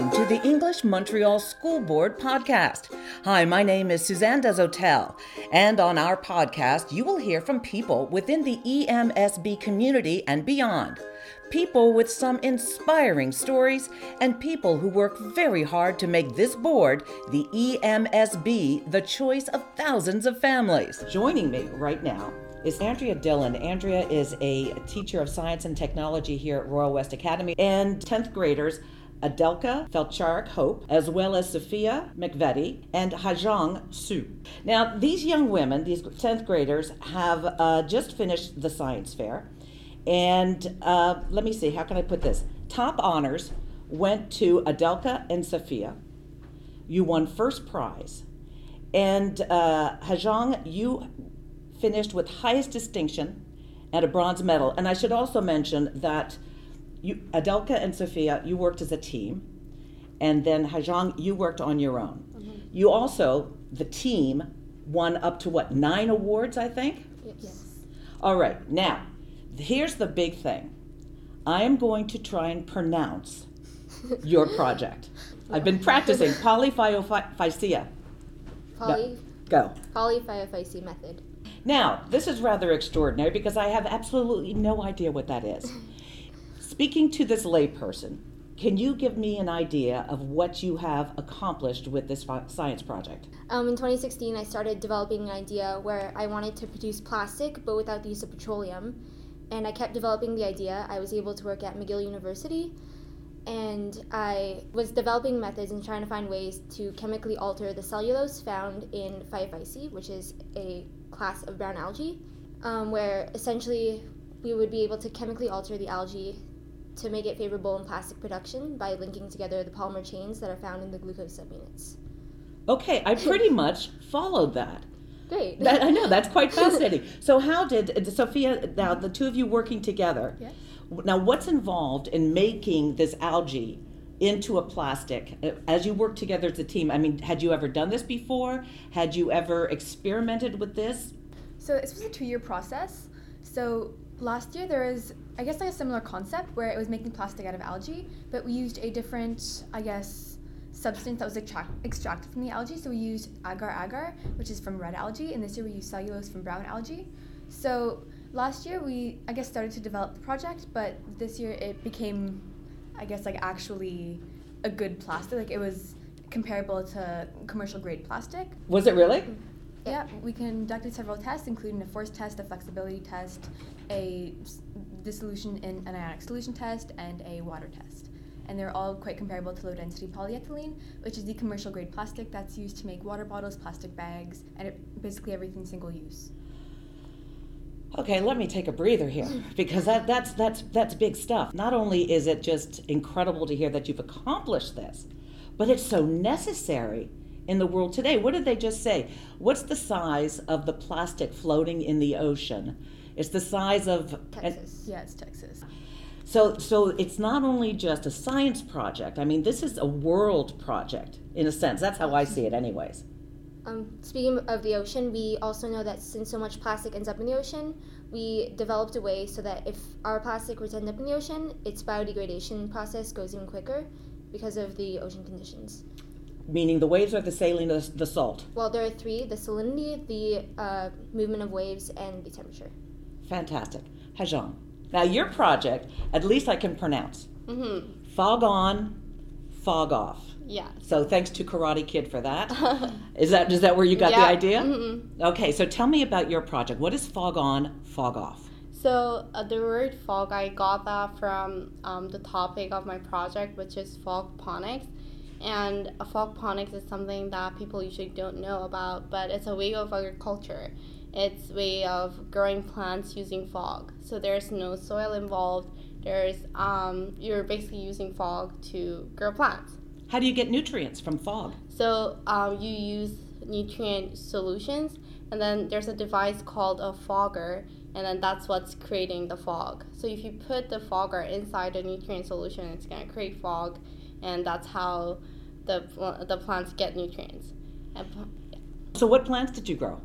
Welcome to the English Montreal School Board podcast. Hi, my name is Suzanne Deshotel, and on our podcast, you will hear from people within the EMSB community and beyond. People with some inspiring stories, and people who work very hard to make this board, the EMSB, the choice of thousands of families. Joining me right now is Andrea Dillon. Andrea is a teacher of science and technology here at Royal West Academy, and 10th graders Adelka Felcharik Hope, as well as Sophia McVetti and Hajong Su. Now, these young women, these 10th graders, have uh, just finished the science fair. And uh, let me see, how can I put this? Top honors went to Adelka and Sophia. You won first prize. And uh, Hajong, you finished with highest distinction and a bronze medal. And I should also mention that you, Adelka and Sophia, you worked as a team, and then Hajong, you worked on your own. Mm-hmm. You also, the team, won up to what, nine awards, I think? Yes. All right, now, here's the big thing. I am going to try and pronounce your project. I've been practicing polyphysia. Poly. Go. Polyphyophysi method. Now, this is rather extraordinary because I have absolutely no idea what that is. Speaking to this layperson, can you give me an idea of what you have accomplished with this science project? Um, in 2016, I started developing an idea where I wanted to produce plastic but without the use of petroleum. And I kept developing the idea. I was able to work at McGill University and I was developing methods and trying to find ways to chemically alter the cellulose found in Phaeophyceae, which is a class of brown algae, um, where essentially we would be able to chemically alter the algae to make it favorable in plastic production by linking together the polymer chains that are found in the glucose subunits. Okay, I pretty much followed that. Great. That, I know that's quite fascinating. so, how did Sophia? Now, the two of you working together. Yes. Now, what's involved in making this algae into a plastic uh, as you work together as a team? I mean, had you ever done this before? Had you ever experimented with this? So, this was a two-year process. So, last year there was I guess like a similar concept where it was making plastic out of algae, but we used a different, I guess, substance that was extract- extracted from the algae. So we used agar agar, which is from red algae, and this year we used cellulose from brown algae. So last year we, I guess, started to develop the project, but this year it became, I guess, like actually a good plastic. Like it was comparable to commercial grade plastic. Was it really? Mm-hmm. Yeah, we conducted several tests, including a force test, a flexibility test, a dissolution in an ionic solution test, and a water test. And they're all quite comparable to low density polyethylene, which is the commercial grade plastic that's used to make water bottles, plastic bags, and it, basically everything single use. Okay, let me take a breather here because that, that's that's that's big stuff. Not only is it just incredible to hear that you've accomplished this, but it's so necessary in the world today. What did they just say? What's the size of the plastic floating in the ocean? It's the size of Texas. yeah, it's Texas. So, so it's not only just a science project. I mean, this is a world project in a sense. That's how I see it, anyways. Um, speaking of the ocean, we also know that since so much plastic ends up in the ocean, we developed a way so that if our plastic were to end up in the ocean, its biodegradation process goes even quicker because of the ocean conditions meaning the waves are the saline, the, the salt. Well, there are three the salinity, the uh, movement of waves, and the temperature. Fantastic. Hajong. Now, your project, at least I can pronounce. Mm-hmm. Fog on, fog off. Yeah. So thanks to Karate Kid for that. is that is that where you got yeah. the idea? Mm-hmm. Okay, so tell me about your project. What is fog on, fog off? So uh, the word fog, I got that from um, the topic of my project, which is fogponics. And ponics is something that people usually don't know about, but it's a way of agriculture. It's a way of growing plants using fog. So there's no soil involved. There's um, you're basically using fog to grow plants. How do you get nutrients from fog? So um, you use nutrient solutions, and then there's a device called a fogger, and then that's what's creating the fog. So if you put the fogger inside a nutrient solution, it's gonna create fog and that's how the the plants get nutrients. And, yeah. So what plants did you grow?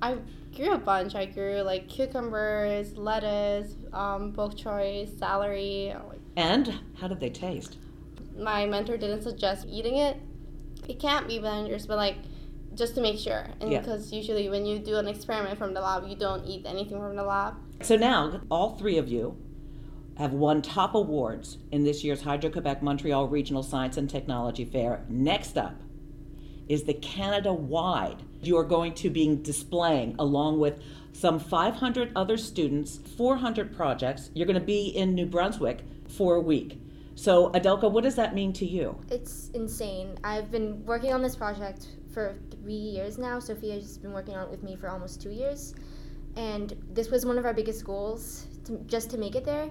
I grew a bunch. I grew like cucumbers, lettuce, um, bok choy, celery. And how did they taste? my mentor didn't suggest eating it. It can't be dangerous, but like just to make sure. And Yeah. because usually when you do an experiment from the lab, you don't eat anything from the lab. So now, all three of you have won top awards in this year's Hydro Quebec Montreal Regional Science and Technology Fair. Next up is the Canada wide. You are going to be displaying along with some 500 other students, 400 projects. You're going to be in New Brunswick for a week. So, Adelka, what does that mean to you? It's insane. I've been working on this project for three years now. Sophia's been working on it with me for almost two years. And this was one of our biggest goals, to, just to make it there.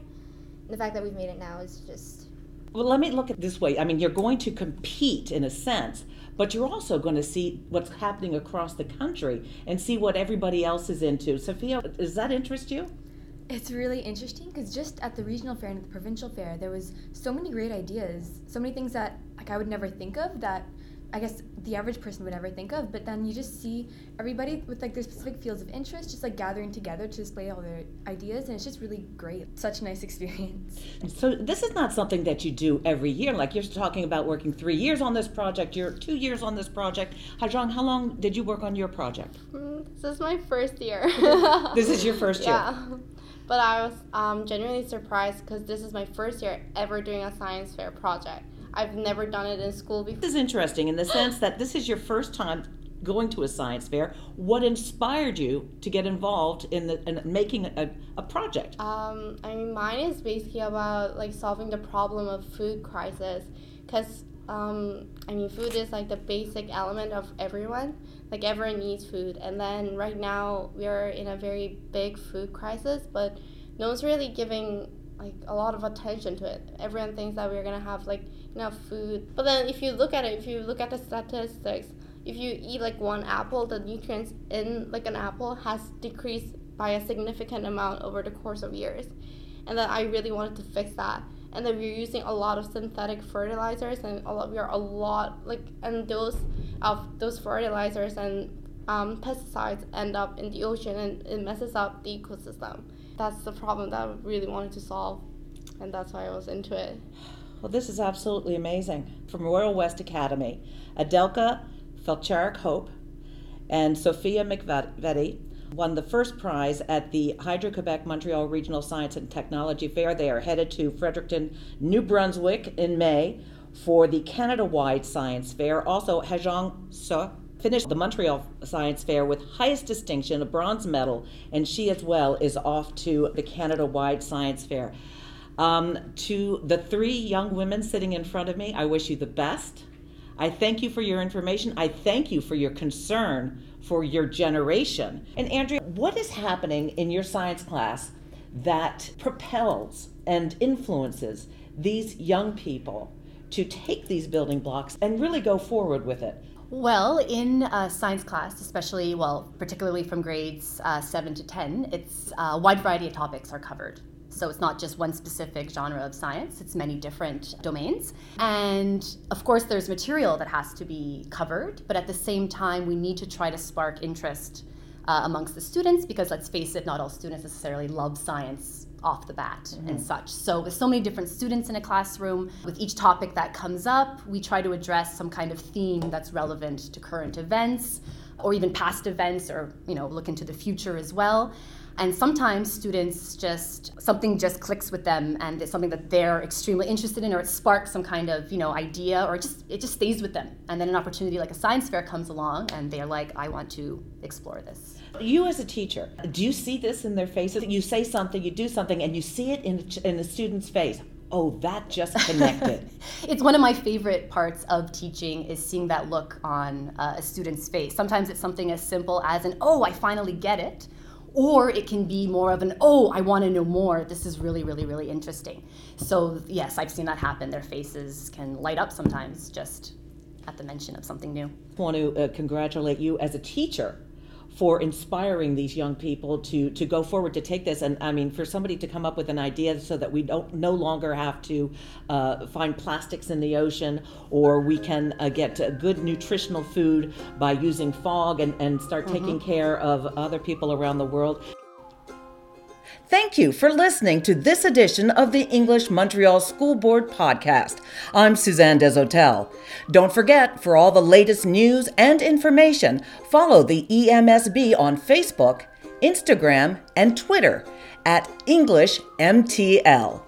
And the fact that we've made it now is just Well, let me look at it this way. I mean, you're going to compete in a sense, but you're also going to see what's happening across the country and see what everybody else is into. Sophia, does that interest you? It's really interesting because just at the regional fair and at the provincial fair, there was so many great ideas, so many things that like I would never think of that I guess the average person would ever think of. But then you just see everybody with like their specific fields of interest, just like gathering together to display all their ideas, and it's just really great. Such a nice experience. So, this is not something that you do every year. Like you're talking about working three years on this project, you're two years on this project. Hajong, how long did you work on your project? Mm, This is my first year. This is your first year. Yeah. But I was um, genuinely surprised because this is my first year ever doing a science fair project. I've never done it in school before. This is interesting in the sense that this is your first time going to a science fair. What inspired you to get involved in, the, in making a, a project? Um, I mean, mine is basically about like solving the problem of food crisis, because um, I mean, food is like the basic element of everyone. Like everyone needs food, and then right now we are in a very big food crisis, but no one's really giving like a lot of attention to it. Everyone thinks that we're gonna have like enough food, but then if you look at it, if you look at the statistics, if you eat like one apple, the nutrients in like an apple has decreased by a significant amount over the course of years. And then I really wanted to fix that. And then we're using a lot of synthetic fertilizers and a lot, we are a lot like and those of those fertilizers and um, pesticides end up in the ocean and it messes up the ecosystem. That's the problem that I really wanted to solve, and that's why I was into it. Well, this is absolutely amazing. From Royal West Academy, Adelka Felcharik Hope and Sophia McVetti won the first prize at the Hydro Quebec Montreal Regional Science and Technology Fair. They are headed to Fredericton, New Brunswick in May for the Canada wide science fair. Also, Hajong So finished the Montreal Science Fair with highest distinction, a bronze medal, and she as well is off to the Canada wide science fair. Um, to the three young women sitting in front of me, I wish you the best. I thank you for your information. I thank you for your concern for your generation. And Andrea, what is happening in your science class that propels and influences these young people to take these building blocks and really go forward with it? Well, in uh, science class, especially, well, particularly from grades uh, 7 to 10, it's uh, a wide variety of topics are covered. So it's not just one specific genre of science, it's many different domains. And of course, there's material that has to be covered, but at the same time, we need to try to spark interest uh, amongst the students because let's face it, not all students necessarily love science off the bat and such. So, with so many different students in a classroom, with each topic that comes up, we try to address some kind of theme that's relevant to current events or even past events or, you know, look into the future as well. And sometimes students just something just clicks with them and it's something that they're extremely interested in or it sparks some kind of, you know, idea or it just it just stays with them. And then an opportunity like a science fair comes along and they're like, I want to explore this. You, as a teacher, do you see this in their faces? You say something, you do something, and you see it in, in the student's face. Oh, that just connected. it's one of my favorite parts of teaching is seeing that look on uh, a student's face. Sometimes it's something as simple as an "Oh, I finally get it," or it can be more of an "Oh, I want to know more. This is really, really, really interesting." So yes, I've seen that happen. Their faces can light up sometimes just at the mention of something new. I want to uh, congratulate you as a teacher for inspiring these young people to to go forward to take this. And i mean for somebody to come up with an idea so that we don't no longer have to uh, find plastics in the ocean or we can uh, get good nutritional food by using fog and, and start taking care of other people around the world Thank you for listening to this edition of the English Montreal School Board podcast. I'm Suzanne Deshotel. Don't forget, for all the latest news and information, follow the EMSB on Facebook, Instagram, and Twitter at EnglishMTL.